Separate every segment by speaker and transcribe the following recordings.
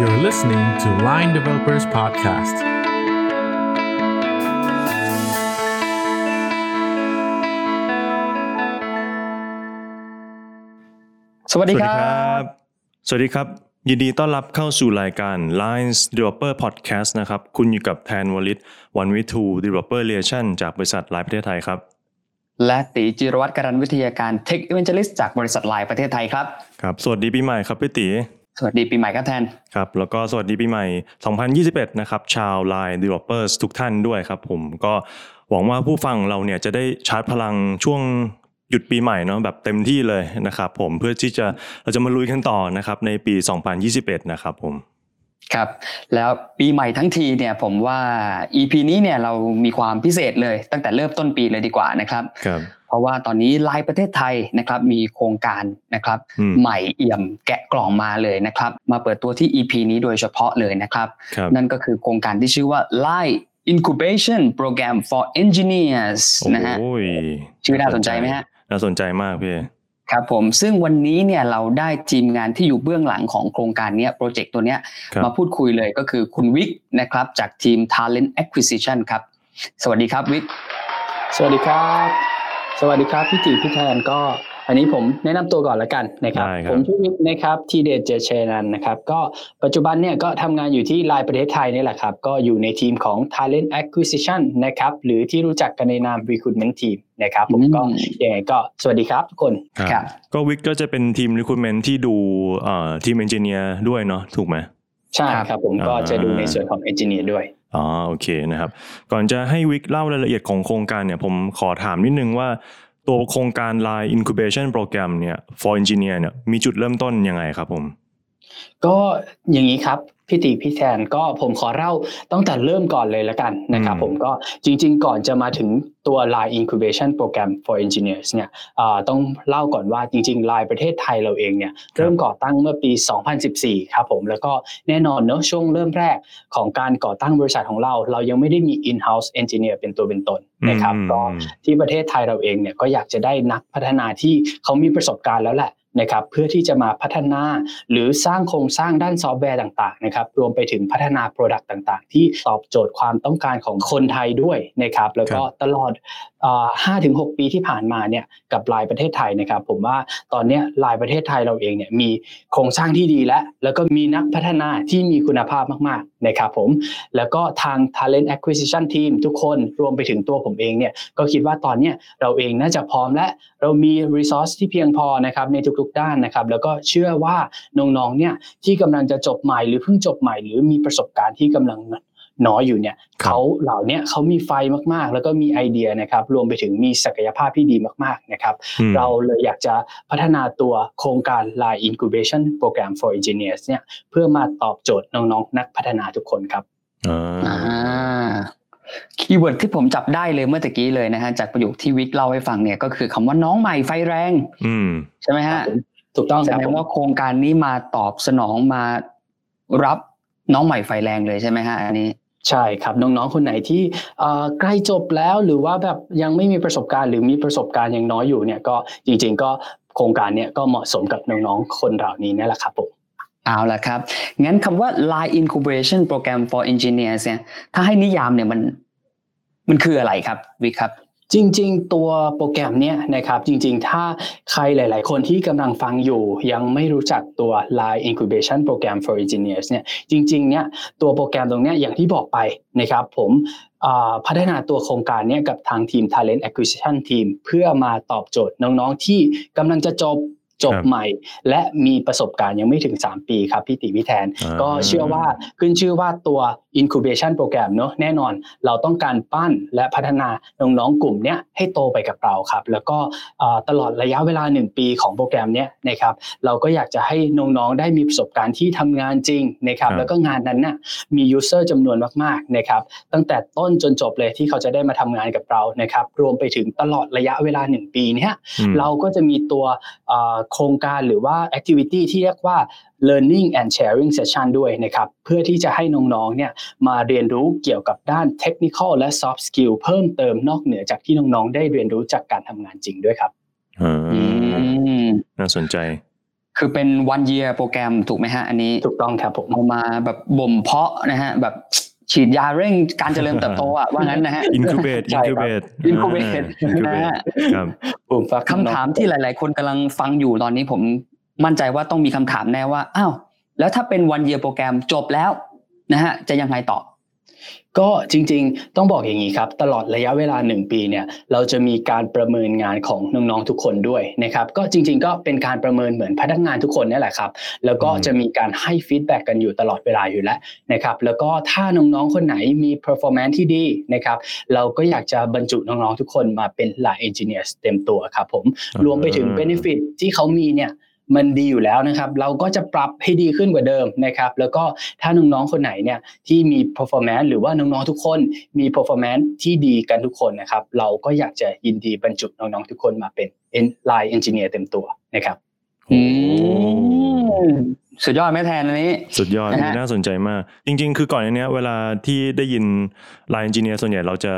Speaker 1: You're listening to Line Developers Podcast.
Speaker 2: สวัสดี
Speaker 3: สวัส
Speaker 2: ค
Speaker 3: ดี
Speaker 2: รั
Speaker 3: ครับบสวัสดีครับ ยินดีต้อนรับเข้าสู่รายการ Lines Developer Podcast นะครับ คุณอยู่กับแทนวลิตวันวิทู Developer Relation จากบริษัทไลน์ประเทศไทยครับ
Speaker 2: และตีจิรวัตรการันวิทยาการ Tech Evangelist จากบริษัทไลน์ประเทศไทยครับ
Speaker 3: ครับ สวัสดีปีใหม่ครับพี่ตี
Speaker 2: ส วัสดีปีใหม่ครับแทน
Speaker 3: ครับแล้วก็สวัสดีปีใหม่ 2021 นะครับ ชาว Line Developers ทุกท่านด้วยครับผมก็หวังว่าผู้ฟังเราเนี่ยจะได้ชาร์จพลังช่วงหยุดปีใหม่เนาะแบบเต็มที่เลยนะครับผมเพื่อที่จะเราจะมาลุยกันต่อนะครับในปี 2021 นะครับผม
Speaker 2: ครับแล้วปีใหม่ทั้งทีเนี่ยผมว่า EP นี้เนี่ยเรามีความพิเศษเลยตั้งแต่เริ่มต้นปีเลยดีกว่านะครับ
Speaker 3: ครับ
Speaker 2: เพราะว่าตอนนี้ไลน์ประเทศไทยนะครับมีโครงการนะครับ
Speaker 3: อืม
Speaker 2: ใหม่เอี่ยมแกะกล่องมาเลยนะครับ มาเปิดตัวที่ EP นี้โดยเฉพาะเลยนะครับ
Speaker 3: ครับ
Speaker 2: นั่นก็คือโครงการที่ชื่อว่า Line Incubation Program for Engineers นะฮะ
Speaker 3: โอ้ย
Speaker 2: ชื่อน่าสนใจไหมฮะ
Speaker 3: น่าสนใจมากพี่
Speaker 2: ครับผมซึ่งวันนี้เนี่ยเราได้ทีมงานที่อยู่เบื้องหลังของโครงการเนี้ยโปรเจกต์ตัวเนี้ยมาพูดคุยเลยก็คือคุณวิกนะครับจากทีม Talent Acquisition ครับ สวัสดีครับวิก
Speaker 4: สวัสดีครับ สวัสดีครับพี่จีพี่แทนก็ อันนี้ผมแนะนำตัวก่อนละกันนะครับ
Speaker 3: ได้ครับ
Speaker 4: ผมชื่อวิทย์นะครับทีเดชเจเชนันนะครับ ก็ปัจจุบันเนี่ยก็ทำงานอยู่ที่ไลน์ประเทศไทยนี่แหละครับ ก็อยู่ในทีมของ Talent Acquisition นะครับ หรือที่รู้จักกันในนาม Recruitment Team นะครับผมก็ยังไงก็สวัสดีครับทุกคน
Speaker 2: ครับ
Speaker 3: ก็วิกก็จะเป็นทีม recruitment ที่ดูเอ่อทีม engineer ด้วยเนาะถูกไหม
Speaker 4: ใช่ครับผมก็
Speaker 3: อ่า
Speaker 4: จะดูในส่วนของ Engineer ด้วย
Speaker 3: อ๋อโอเคนะครับ ก่อนจะให้วิกเล่ารายละเอียดของโครงการเนี่ยผมขอถามนิดนึงว่า ตัวโครงการ Line Incubation Program เนี่ย for engineer เนี่ยมีจุดเริ่มต้นยังไงครับผม
Speaker 4: ก็อย่างนี้ครับพี่ติพี่แทนก็ผมขอเล่าตั้งแต่เริ่มก่อนเลยละกันนะครับ
Speaker 3: อืม
Speaker 4: ผมก็จริง ๆ ก่อนจะมาถึงตัว Line Incubation Program for Engineers เนี่ยอ่าต้องเล่าก่อนว่าจริง ๆ Line ประเทศไทยเราเองเนี่ยเริ่มก่อตั้งเมื่อปี 2014 ครับผมแล้วก็แน่นอนเนอะช่วงเริ่มแรกของการก่อตั้งบริษัทของเรา เรายังไม่ได้มี in-house engineer เป็นตัวเป็นตนนะครับ
Speaker 3: อืม
Speaker 4: ก็ที่ประเทศไทยเราเองเนี่ยก็อยากจะได้นักพัฒนาที่เขามีประสบการณ์แล้วแหละ นะครับเพื่อที่จะมาพัฒนาหรือสร้างโครงสร้างด้านซอฟต์แวร์ต่างๆนะครับรวมไปถึงพัฒนา Product ต่างๆ ที่ตอบโจทย์ความต้องการของคนไทยด้วยนะครับแล้วก็ตลอด ห้าถึงหปีที่ผ่านมาเนี่ยกับลายประเทศไทยนะครับ ผมว่าตอนนี้ลายประเทศไทยเราเองเนี่ยมีโครงสร้างที่ดีแล้วแล้วก็มีนักพัฒนาที่มีคุณภาพมากๆนะครับผมแล้วก็ทาง Talent Acquisition Team ทุกคนรวมไปถึงตัวผมเองเนี่ยก็คิดว่าตอนนี้เราเองน่าจะพร้อมและเรามี resource ที่เพียงพอนะครับในทุกๆด้านนะครับ แล้วก็เชื่อว่าน้องๆเนี่ยที่กำลังจะจบใหม่หรือเพิ่งจบใหม่ หรือมีประสบการณ์ที่กำลัง น้อยอยู่เนี่ย
Speaker 3: ครับ
Speaker 4: เขาเหล่าเนี้ยเขามีไฟมากๆ แล้วก็มีไอเดียนะครับรวมไปถึงมีศักยภาพที่ดีมากๆนะครับ
Speaker 3: อืม
Speaker 4: เราเลยอยากจะพัฒนาตัวโครงการ Line Incubation Program for Engineers เนี่ยเพื่อมาตอบโจทย์น้องๆ นักพัฒนาทุกคนครับ
Speaker 3: อ่า
Speaker 2: อ่า keyword ที่ผมจับได้เลยเมื่อตะกี้เลยนะฮะจากประโยคที่วิกเล่าให้ฟังเนี่ยก็คือคำว่าน้องใหม่ไฟแรง
Speaker 3: อืม
Speaker 2: ใช่ไหมฮะ
Speaker 4: ถูกต้องครับแส
Speaker 2: ดง
Speaker 4: ผม
Speaker 2: ว่าโครงการนี้มาตอบสนองมารับน้องใหม่ไฟแรงเลยใช่ไหมฮะอันนี้
Speaker 4: ใช่ครับน้องๆคนไหนที่ใกล้จบแล้วหรือว่าแบบยังไม่มีประสบการณ์ หรือมีประสบการณ์ยังน้อยอยู่เนี่ยก็จริง ๆ ก็โครงการเนี่ยก็เหมาะสมกับน้องๆคนเหล่านี้นี่แหละครับผม
Speaker 2: เอาละครับ งั้นคำว่า Line Incubation Program for Engineers เนี่ยถ้าให้นิยามเนี่ยมันมันคืออะไรครับวิกครับ
Speaker 4: จริง ๆ ตัวโปรแกรมเนี่ยนะครับจริง ๆ ถ้าใครหลาย ๆ คนที่กำลังฟังอยู่ ยังไม่รู้จักตัว Line Incubation Program for Engineers เนี่ยจริง ๆ เนี่ยตัวโปรแกรมตรงเนี้ยอย่างที่บอกไปนะครับผมอ่าพัฒนาตัวโครงการเนี่ยกับทางทีม Talent Acquisition Team เพื่อมาตอบโจทย์น้อง ๆ ที่กำลังจะจบจบ
Speaker 3: ครับ
Speaker 4: ใหม่ และมีประสบการณ์ยังไม่ถึง 3 ปีครับพี่ติพี่แทน
Speaker 3: อ่า
Speaker 4: ก็เชื่อว่าขึ้นชื่อว่าตัว incubation program เนอะแน่นอนเราต้องการปั้นและพัฒนาน้องๆกลุ่มเนี้ยให้โตไปกับเราครับ แล้วก็เอ่อตลอดระยะเวลา 1 ปีของโปรแกรมเนี้ยนะครับเราก็อยากจะให้น้องๆได้มีประสบการณ์ที่ทำงานจริงนะครับ
Speaker 3: ครับ
Speaker 4: แล้วก็งานนั้นน่ะมี user จำนวนมากๆนะครับตั้งแต่ต้นจนจบเลยที่เขาจะได้มาทำงานกับเรานะครับรวมไปถึงตลอดระยะเวลา 1 ปีเนี้ย
Speaker 3: อืม
Speaker 4: เราก็จะมีตัวเอ่อโครงการหรือว่า activity ที่เรียกว่า learning and sharing session ด้วยนะครับ เพื่อที่จะให้น้องๆเนี่ยมาเรียนรู้เกี่ยวกับด้าน technical และ soft skill เพิ่มเติมนอกเหนือจากที่น้องๆ ได้เรียนรู้จากการทำงานจริงด้วยครับ
Speaker 3: อ่า
Speaker 2: อืม
Speaker 3: น่าสนใจ
Speaker 2: คือเป็น one year โปรแกรมถูกไหมฮะ อันนี้
Speaker 4: ถูกต้องครับผม
Speaker 2: เอามาแบบบ่มเพาะนะฮะแบบฉีดยาเร่งการเจริญเติบโตอะว่างั้นนะฮะ
Speaker 3: อินคูเบตอิ
Speaker 4: ใช่
Speaker 3: น
Speaker 4: ครับ
Speaker 3: คูเบต
Speaker 2: incubate นะฮะ
Speaker 3: ครับ
Speaker 4: ปลูกฟัก
Speaker 2: คำถามที่หลาย ๆ คนกำลังฟังอยู่ตอนนี้ผม มั่นใจว่าต้องมีคำถามแน่ว่าอ้าวแล้วถ้าเป็น one year โปรแกรมจบแล้วนะฮะจะยังไงต่อ
Speaker 4: ก็จริงๆ ต้องบอกอย่างนี้ครับ ตลอดระยะเวลา 1 ปีเนี่ยเราจะมีการประเมินงานของน้องๆทุกคนด้วยนะครับก็จริง ๆ ก็เป็นการประเมินเหมือนพนักงานทุกคนนี่แหละครับ แล้วก็
Speaker 3: อืม
Speaker 4: จะมีการให้ feedback กันอยู่ตลอดเวลาอยู่แล้วนะครับแล้วก็ถ้าน้องๆคนไหนมี performance ที่ดีนะครับเราก็อยากจะบรรจุน้องๆทุกคนมาเป็นหลาย engineers เต็มตัวครับผมรวมไปถึง benefit ที่เขามีเนี่ย มันดีอยู่แล้วนะครับ เราก็จะปรับให้ดีขึ้นกว่าเดิมนะครับ แล้วก็ถ้าน้องๆคนไหนเนี่ยที่มี performance หรือว่าน้องๆทุกคนมี performance ที่ดีกันทุกคนนะครับ เราก็อยากจะยินดีบรรจุน้องๆทุกคนมาเป็น line engineer เต็มตัวนะครับ
Speaker 2: อืมสุดยอดไหม่แทนอันนี้
Speaker 3: สุดยอด
Speaker 2: นะฮะ
Speaker 3: นี่น่าสนใจมาก จริง ๆ คือก่อนอันเนี้ยเวลาที่ได้ยิน Line Engineer ส่วนใหญ่เราจะ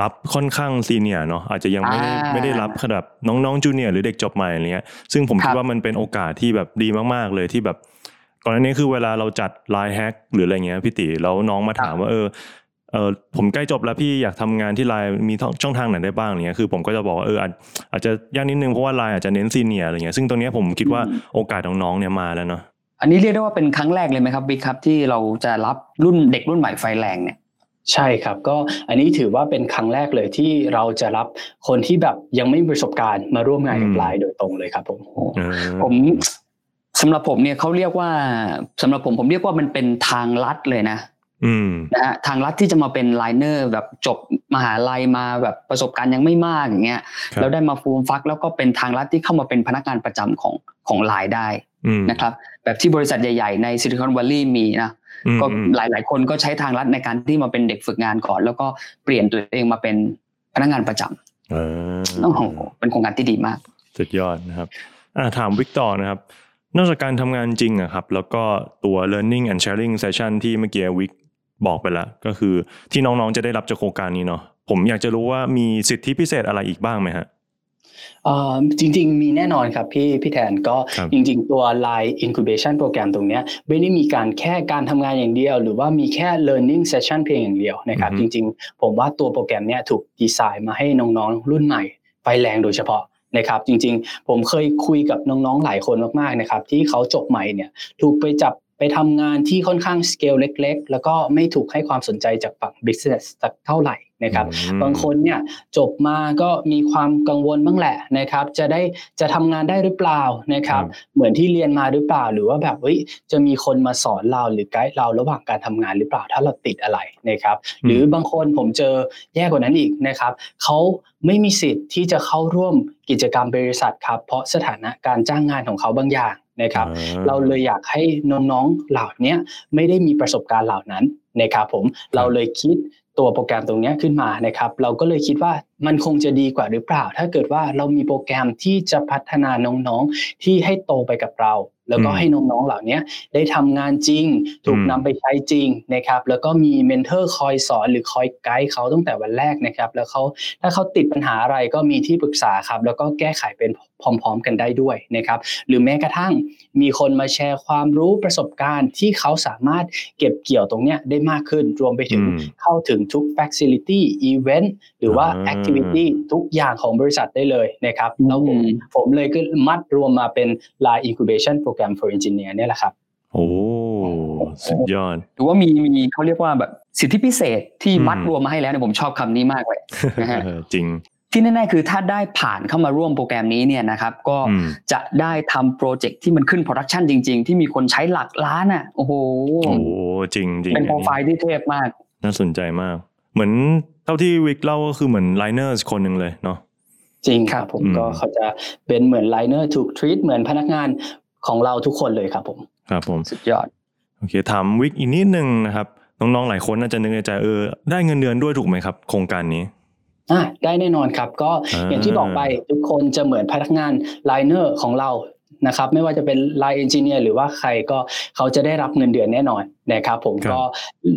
Speaker 3: รับค่อนข้างซีเนียร์เนาะอาจจะยังไม่ได้
Speaker 2: อ่า
Speaker 3: ไม่ได้รับขนาดน้องๆจูเนียร์หรือเด็กจบใหม่อะไรเงี้ยซึ่งผม
Speaker 2: ครั
Speaker 3: คิด
Speaker 2: บ
Speaker 3: ว่ามันเป็นโอกาสที่แบบดีมากๆเลยที่แบบก่อนอันนี้คือเวลาเราจัด Line Hack หรืออะไรเงี้ยพี่ติแล้วน้องมาถามว่าเออเออผมใกล้จบแล้วพี่อยากทำงานที่ไลน์มีช่องทางไหนได้บ้างอะไรเงี้ยคือผมก็จะบอกว่าเอออาจอาจจะยากนิดนึงเพราะว่าไลน์อาจจะเน้นซีเนียร์อะไรเงี้ยซึ่งตรงเนี้ยผมคิดว่าโอกาสน้องๆเนี่ยมาแล้วเนาะ
Speaker 2: อันนี้เรียกได้ว่าเป็นครั้งแรกเลยไหมครับบิ๊กครับที่เราจะรับรุ่นเด็กรุ่นใหม่ไฟแรงเนี่ย
Speaker 4: ใช่ครับก็อันนี้ถือว่าเป็นครั้งแรกเลยที่เราจะรับคนที่แบบยังไม่มีประสบการณ์มาร่วมงานกับ
Speaker 3: อืม
Speaker 4: ไลน์โดยตรงเลยครับผม
Speaker 3: เออ
Speaker 2: ผมสำหรับผมเนี่ยเขาเรียกว่าสำหรับผมผมเรียกว่ามันเป็นทางลัดเลยนะ
Speaker 3: อืม
Speaker 2: นะฮะทางลัดที่จะมาเป็น Liner แบบจบมหาลัยมาแบบประสบการณ์ยังไม่มากอย่างเงี้ย
Speaker 3: ครับ
Speaker 2: แล้วได้มาฟูมฟัก แล้วก็เป็นทางลัดที่เข้ามาเป็นพนักงานประจำของของไลน์ได้
Speaker 3: อืม
Speaker 2: นะครับ แบบที่บริษัทใหญ่ ๆ ใน Silicon Valley มีนะ
Speaker 3: อืม
Speaker 2: ก็
Speaker 3: อืม
Speaker 2: หลาย ๆ คนก็ใช้ทางลัดในการที่มาเป็นเด็กฝึกงานก่อน แล้วก็เปลี่ยนตัวเองมาเป็นพนักงานประจำ
Speaker 3: เออ
Speaker 2: โอ้โหเป็นโครงการที่ดีมาก
Speaker 3: สุดยอดนะครับอ่าถามวิกตอร์นะครับ นอกจากการทำงานจริงอะครับ แล้วก็ตัว learning and sharing session ที่เมื่อกี้วิกบอกไปแล้ว ก็คือที่น้องๆจะได้รับจากโครงการนี้เนาะผมอยากจะรู้ว่ามีสิทธิพิเศษอะไรอีกบ้างไหมฮะ
Speaker 4: เอ่อ จริง ๆ มีแน่นอนครับพี่พี่แทนก็
Speaker 3: ครับ
Speaker 4: จริง ๆ ตัว Line Incubation โปรแกรมตรงเนี้ยไม่ได้มีการแค่การทำงานอย่างเดียว หรือว่ามีแค่ learning session เพียงอย่างเดียวนะครับ
Speaker 3: อือ
Speaker 4: จ
Speaker 3: ฮึจ
Speaker 4: ริง ๆ ผมว่าตัวโปรแกรมเนี้ยถูกดีไซน์มาให้น้องๆ รุ่นใหม่ไฟแรงโดยเฉพาะนะครับจริง ๆ ผมเคยคุยกับน้องๆหลายคนมากๆนะครับที่เขาจบใหม่เนี่ยถูกไปจับไปทำงานที่ค่อนข้างสเกลเล็ก ๆ แล้วก็ไม่ถูกให้ความสนใจจากฝั่ง business สักเท่าไหร่ นะครับ
Speaker 3: อืม
Speaker 4: บางคนเนี่ยจบมาก็มีความกังวลบ้างแหละนะครับจะได้จะทำงานได้หรือเปล่านะครับ
Speaker 3: ครับ
Speaker 4: เหมือนที่เรียนมาหรือเปล่า หรือว่าแบบเฮ้ยจะมีคนมาสอนเราหรือไกด์เราระหว่างการทำงานหรือเปล่าถ้าเราติดอะไรนะครับหรือบางคนผมเจอแย่กว่านั้นอีกนะครับเขาไม่มีสิทธิ์ที่จะเข้าร่วมกิจกรรมบริษัทครับเพราะสถานะการจ้างงานของเขาบางอย่างนะครับ
Speaker 3: อ่า
Speaker 4: เราเลยอยากให้น้องๆเหล่าเนี้ยไม่ได้มีประสบการณ์เหล่านั้นนะครับผมเราเลยคิด ตัวโปรแกรมตรงนี้ขึ้นมานะครับ เราก็เลยคิดว่ามันคงจะดีกว่าหรือเปล่า ถ้าเกิดว่าเรามีโปรแกรมที่จะพัฒนาน้องๆที่ให้โตไปกับเรา แล้วก็ให้น้องๆเหล่านี้ได้ทำงานจริง ถูกนำไปใช้จริงนะครับ แล้วก็มีเมนเทอร์คอยสอนหรือคอยไกด์เขาตั้งแต่วันแรกนะครับ แล้วเขาถ้าเขาติดปัญหาอะไรก็มีที่ปรึกษาครับ แล้วก็แก้ไขเป็น พร้อม ๆ กันได้ด้วยนะครับ หรือแม้กระทั่งมีคนมาแชร์ความรู้ประสบการณ์ที่เขาสามารถเก็บเกี่ยวตรงเนี้ยได้มากขึ้น รวมไปถึง
Speaker 3: อืม
Speaker 4: เข้าถึงทุก facility event หรือว่า
Speaker 3: อ่า
Speaker 4: activity ทุกอย่างของบริษัทได้เลยนะครับแล้วผม
Speaker 2: อืม
Speaker 4: ผมเลยก็มัดรวมมาเป็น Line Incubation Program for Engineer เนี่ยแหละครับ
Speaker 3: โอ้สุดยอด
Speaker 2: หรือว่ามีมีเขาเรียกว่าแบบสิทธิพิเศษที่
Speaker 3: อืม
Speaker 2: มัดรวมมาให้แล้วเนี่ยผมชอบคำนี้มากเลยนะฮะ
Speaker 3: เออจริง
Speaker 2: ที่แน่ๆคือถ้าได้ผ่านเข้ามาร่วมโปรแกรมนี้เนี่ยนะครับก็
Speaker 3: อืม
Speaker 2: จะได้ทำ project ที่มันขึ้น production จริง ๆ ที่มีคนใช้หลักล้านอะโอ้โห
Speaker 3: โอ้จริงจริง
Speaker 2: เป็นโปรไฟล์ที่เทพมาก
Speaker 3: น่าสนใจมาก เหมือนเท่าที่วิกเล่าก็คือเหมือนไลเนอร์คนหนึ่งเลยเนาะ
Speaker 4: จริงค
Speaker 2: ครั
Speaker 4: รับบผม
Speaker 3: อืม
Speaker 4: ก็เขาจะเป็นเหมือน Liner ถูก treat เหมือนพนักงานของเราทุกคนเลยครับผม
Speaker 3: ครับผม
Speaker 2: สุดยอด
Speaker 3: โอเคถามวิกอีกนิดนึงนะครับน้องๆหลายคนน่าจะนึกในใจเออได้เงินเดือนด้วยถูกไหมครับ โครงการนี้
Speaker 4: อะได้แน่นอนครับ ก็
Speaker 3: อ่า
Speaker 4: อย่างที่บอกไปทุกคนจะเหมือนพนักงาน Liner ของเรานะครับไม่ว่าจะเป็น Line Engineer หรือว่าใครก็เขาจะได้รับเงินเดือนแน่นอนนะครับผม
Speaker 3: ครับ
Speaker 4: ก็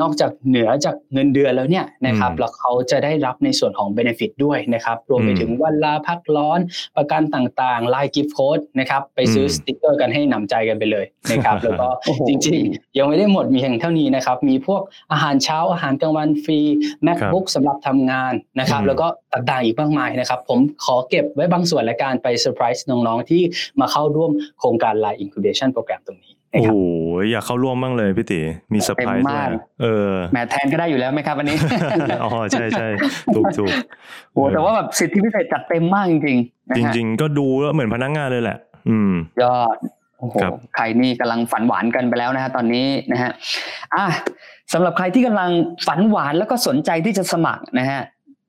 Speaker 4: นอกจากเหนือจากเงินเดือนแล้วเนี่ยนะครับ
Speaker 3: อืม
Speaker 4: แล้วเขาจะได้รับในส่วนของ benefit ด้วยนะครับรวมไป
Speaker 3: อืม
Speaker 4: ถึงวันลาพักร้อนประกันต่างๆ Line Gift Code นะครับไปซื้ออ
Speaker 3: ม
Speaker 4: สติกเกอร์กันให้หนำใจกันไปเลยนะครับแล้วก็
Speaker 2: โอ้โห
Speaker 4: จริงๆ ยังไม่ได้หมดมีเพียงเท่านี้นะครับมีพวกอาหารเช้าอาหารกลางวันฟรี MacBook สำหรับทำงานนะครับ
Speaker 3: อืม
Speaker 4: แล้วก็ต่างๆอีกมากมายนะครับผมขอเก็บไว้บางส่วนและการไปเซอร์ไพรส์น้องๆ ที่มาเข้าร่วมโครงการ Line Incubation โปรแกรมตรงนี้นะ
Speaker 3: โอ้
Speaker 4: ครับ
Speaker 3: โหอยากเข้าร่วมบ้างเลยพี่ติมีเซอร์ไพรส์
Speaker 2: เต็ม
Speaker 3: ด้ว
Speaker 2: มายก
Speaker 3: เออ
Speaker 2: แหมแทนก็ได้อยู่แล้วไหมครับอันนี้
Speaker 3: อ๋อใช่ใช่ถูกถูก
Speaker 2: โอ้แต่ว่าแบบสิทธิพิเศษจัดเต็มมากจริงๆนะ
Speaker 3: จ
Speaker 2: ฮะ
Speaker 3: ริง ๆ ก็ดูแล้วเหมือนพนักงานเลยแหละ อืม
Speaker 2: ยอดโอ้โห
Speaker 3: ครับ
Speaker 2: ใครนี่กำลังฝันหวานกันไปแล้วนะฮะตอนนี้นะฮะอะสำหรับใครที่กำลังฝันหวานแล้วก็สนใจที่จะสมัครนะฮะ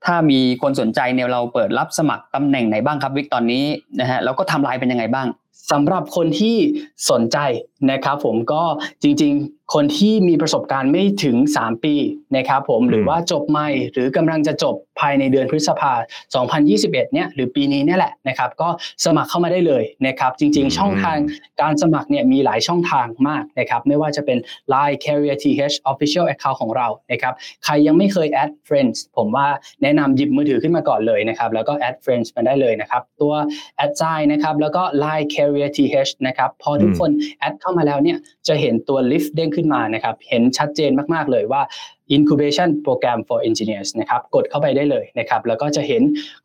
Speaker 2: ถ้ามีคนสนใจเนี่ยเราเปิดรับสมัครตำแหน่งไหนบ้างครับวิกตอนนี้นะฮะแล้วก็ไทำลายเป็นยังไงบ้าง
Speaker 4: สำหรับคนที่สนใจนะครับผมก็จริงๆ คนที่มีประสบการณ์ไม่ถึง 3 ปีนะครับผมหรือว่าจบใหม่หรือกำลังจะจบภายในเดือนพฤษภา 2021 เนี่ยหรือปีนี้เนี่ยแหละนะครับก็สมัครเข้ามาได้เลยนะครับจริง
Speaker 3: อืม
Speaker 4: ๆช่องทางการสมัครเนี่ยมีหลายช่องทางมากนะครับไม่ว่าจะเป็น Line Career TH Official Account ของเรานะครับใครยังไม่เคย add friends ผมว่าแนะนำหยิบมือถือขึ้นมาก่อนเลยนะครับแล้วก็ add friends มาได้เลยนะครับตัว add sign นะครับแล้วก็ Line Career TH นะครับพอทุกคนแอดเข้ามาแล้วเนี่ยจะเห็นตัวลิฟต์เด้งขึ้นมานะครับเห็นชัดเจนมากๆเลยว่า incubation program for engineers นะครับกดเข้าไปได้เลยนะครับแล้วก็จะเห็น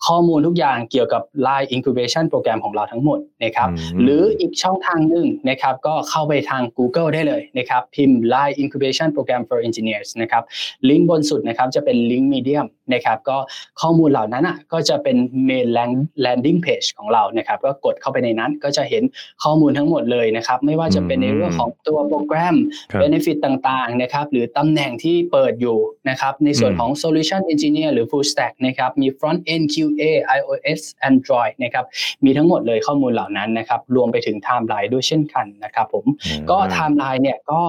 Speaker 4: ข้อมูลทุกอย่างเกี่ยวกับ Line incubation program ของเราทั้งหมดนะครับ
Speaker 3: อืม
Speaker 4: หรืออีกช่องทางหนึ่งนะครับก็เข้าไปทาง Google ได้เลยนะครับพิมพ์ Line incubation program for engineers นะครับลิงก์บนสุดนะครับจะเป็นลิงก์ Medium นะครับก็ข้อมูลเหล่านั้นอะก็จะเป็น main land- landing page ของเรานะครับก็กดเข้าไปในนั้นก็จะเห็นข้อมูลทั้งหมดเลยนะครับไม่ว่าจะเป็นในเรื่องของตัวโปรแกรม
Speaker 3: ครับ
Speaker 4: benefit ต่างๆนะครับหรือตำแหน่งที่เปิดอยู่นะครับในส่วน
Speaker 3: อืม
Speaker 4: ของ solution engineer หรือ full stack นะครับมี front end QA iOS Android นะครับมีทั้งหมดเลยข้อมูลเหล่านั้นนะครับรวมไปถึง timeline ด้วยเช่นกันนะครับผมก็ไทม์ไลน์เนี่ยก็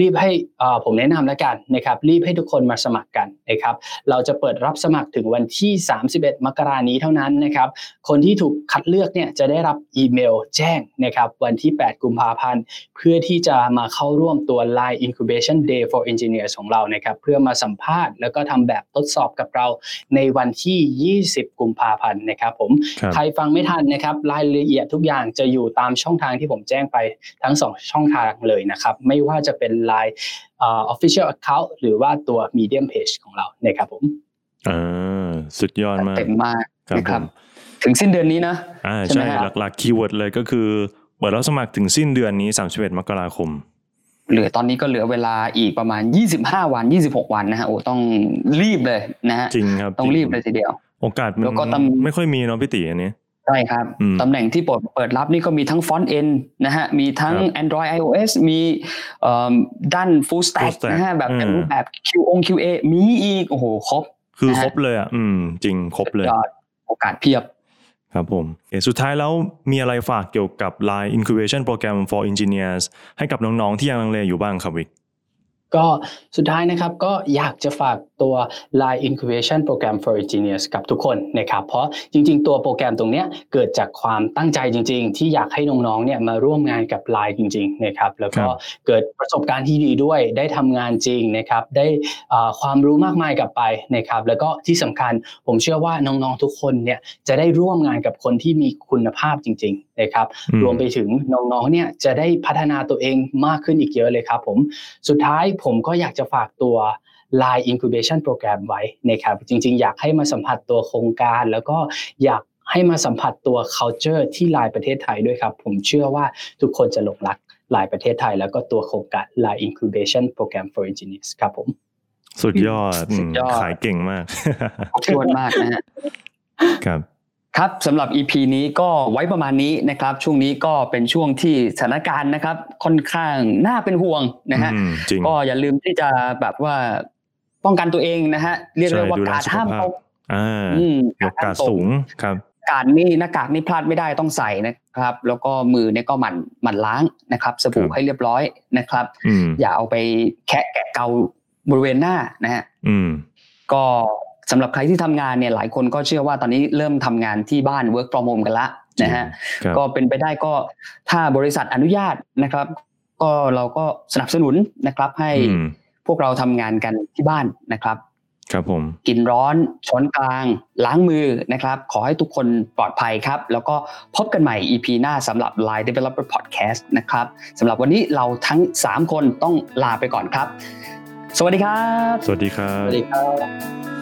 Speaker 4: รีบให้อ่าผมแนะนำแล้วกันนะครับรีบให้ทุกคนมาสมัครกันนะครับเราจะเปิดรับสมัครถึงวันที่ 31 มกรานี้เท่านั้นนะครับคนที่ถูกคัดเลือกเนี่ยจะได้รับอีเมลแจ้งนะครับวันที่ 8 กุมภาพันธ์ เพื่อที่จะมาเข้าร่วมตัว Line Incubation Day for Engineers ของเรานะครับเพื่อมาสัมภาษณ์แล้วก็ทำแบบทดสอบกับเราในวันที่ 20 กุมภาพันธ์นะครับผม
Speaker 3: ครับ
Speaker 4: ใครฟังไม่ทันนะครับรายละเอียดทุกอย่างจะอยู่ตามช่องทางที่ผมแจ้งไปทั้ง 2 ช่องทางเลยนะครับ ไม่ว่าจะเป็น Line อ่า Official Account หรือว่าตัว Medium Page ของเรานะครับผม
Speaker 3: อ่าสุดยอดมาก
Speaker 2: เต็มมาก
Speaker 3: ครับ
Speaker 2: นะครับ
Speaker 3: ผม
Speaker 2: ถึงสิ้นเดือนนี้นะ
Speaker 3: อ่า
Speaker 2: ใช่ไหม
Speaker 3: ใช่
Speaker 2: ฮะ
Speaker 3: หลักๆคีย์เวิร์ดเลยก็คือเปิดรับสมัครถึงสิ้นเดือนนี้ 31 มกราคม
Speaker 2: เหลือตอนนี้ก็เหลือเวลาอีกประมาณ 25 วัน 26 วันนะฮะโอ้ต้องรีบเลยนะฮะ
Speaker 3: จริงครับ
Speaker 2: ต้องรีบ
Speaker 3: จ
Speaker 2: เลยทีเดียว
Speaker 3: โอกาสมั
Speaker 2: แล้วก็
Speaker 3: น
Speaker 2: ตำ
Speaker 3: ไม่ค่อยมีเนาะพี่ติอันนี้
Speaker 2: ใช่ครับ
Speaker 3: อืม
Speaker 2: ตำแหน่งที่เปิดเปิดรับนี่ก็มีทั้งฟอนต์เอ็นนะฮะมีทั้ง
Speaker 3: ครับ
Speaker 2: Android iOS มีเอ่อด้าน full stack
Speaker 3: Full stack
Speaker 2: นะฮะแบบ
Speaker 3: อืม
Speaker 2: เป็นรูปแบบ QO QA มีอีกโอ้โหครบ
Speaker 3: คือ
Speaker 2: นะฮะ
Speaker 3: ครบเลยอะอืมจริงครบเลย
Speaker 2: ยอดโอกาสเพียบ
Speaker 3: ครับผมสุดท้ายแล้วมีอะไรฝากเกี่ยวกับ Line Incubation Program for Engineers ให้กับน้องๆที่ยังลังเลอยู่บ้างครับวิก
Speaker 4: ก็สุดท้ายนะครับก็อยากจะฝากตัว Line Incubation Program for Engineers กับทุกคนนะครับเพราะจริง ๆ ตัวโปรแกรมตรงเนี้ยเกิดจากความตั้งใจจริง ๆ ที่อยากให้น้องๆเนี่ยมาร่วมงานกับ Line จริงๆนะครับแล้วก็
Speaker 3: ครับ
Speaker 4: เกิดประสบการณ์ที่ดีด้วยได้ทำงานจริงนะครับได้อ่าความรู้มากมายกลับไปนะครับแล้วก็ที่สำคัญผมเชื่อว่าน้องๆทุกคนเนี่ยจะได้ร่วมงานกับคนที่มีคุณภาพจริง ๆ นะครับ
Speaker 3: อืม
Speaker 4: รวมไปถึงน้องๆเนี่ยจะได้พัฒนาตัวเองมากขึ้นอีกเยอะเลยครับผมสุดท้ายผมก็อยากจะฝากตัว Line Incubation Program ไว้นะครับจริง ๆ อยากให้มาสัมผัสตัวโครงการ แล้วก็อยากให้มาสัมผัสตัว culture ที่ลายประเทศไทยด้วยครับ ผมเชื่อว่าทุกคนจะหลงรักลายประเทศไทย แล้วก็ตัวโครงการ Line Incubation Program for Engineers ครับผม
Speaker 3: สุดยอด
Speaker 2: สุดยอด
Speaker 3: มขายเก่งมาก
Speaker 2: ครบถ้วนมากนะฮะ
Speaker 3: ครับ
Speaker 2: ครับสำหรับ EP นี้ก็ไว้ประมาณนี้นะครับ ช่วงนี้ก็เป็นช่วงที่สถานการณ์นะครับ ค่อนข้างน่าเป็นห่วงนะฮะ
Speaker 3: อืมจริง
Speaker 2: ก็อย่าลืมที่จะแบบว่าป้องกันตัวเองนะฮะเรียกได้ว่า
Speaker 3: ใช่ดูแล
Speaker 2: การห้าม
Speaker 3: สุขภาพ
Speaker 2: ตก
Speaker 3: อ่า
Speaker 2: อืม
Speaker 3: ยกกาดสูงครับ
Speaker 2: การนี่หน้ากากนี่พลาดไม่ได้ต้องใส่นะครับ แล้วก็มือเนี่ยก็หมั่นหมั่นล้างนะครับ สบู่
Speaker 3: ครับ
Speaker 2: ให้เรียบร้อยนะครับ
Speaker 3: อืม
Speaker 2: อย่าเอาไปแคะแกะเกาบริเวณหน้านะฮะ
Speaker 3: อืม
Speaker 2: ก็ สำหรับใครที่ทำงานเนี่ยหลายคนก็เชื่อว่าตอนนี้เริ่มทำงานที่บ้าน work from home กันละนะฮะ
Speaker 3: ครับ
Speaker 2: ก็เป็นไปได้ก็ถ้าบริษัทอนุญาตนะครับ ก็เราก็สนับสนุนนะครับ ให้
Speaker 3: อืม
Speaker 2: พวกเราทำงานกันที่บ้านนะครับ
Speaker 3: ครับผม
Speaker 2: กินร้อนช้อนกลาง ล้างมือนะครับ ขอให้ทุกคนปลอดภัยครับ แล้วก็พบกันใหม่ EP หน้าสำหรับ Line Developer Podcast นะครับสำหรับวันนี้เราทั้ง 3 คนต้องลาไปก่อนครับ สวัสดีครับ
Speaker 3: สวัสดีครับ
Speaker 4: สวัสดีครับ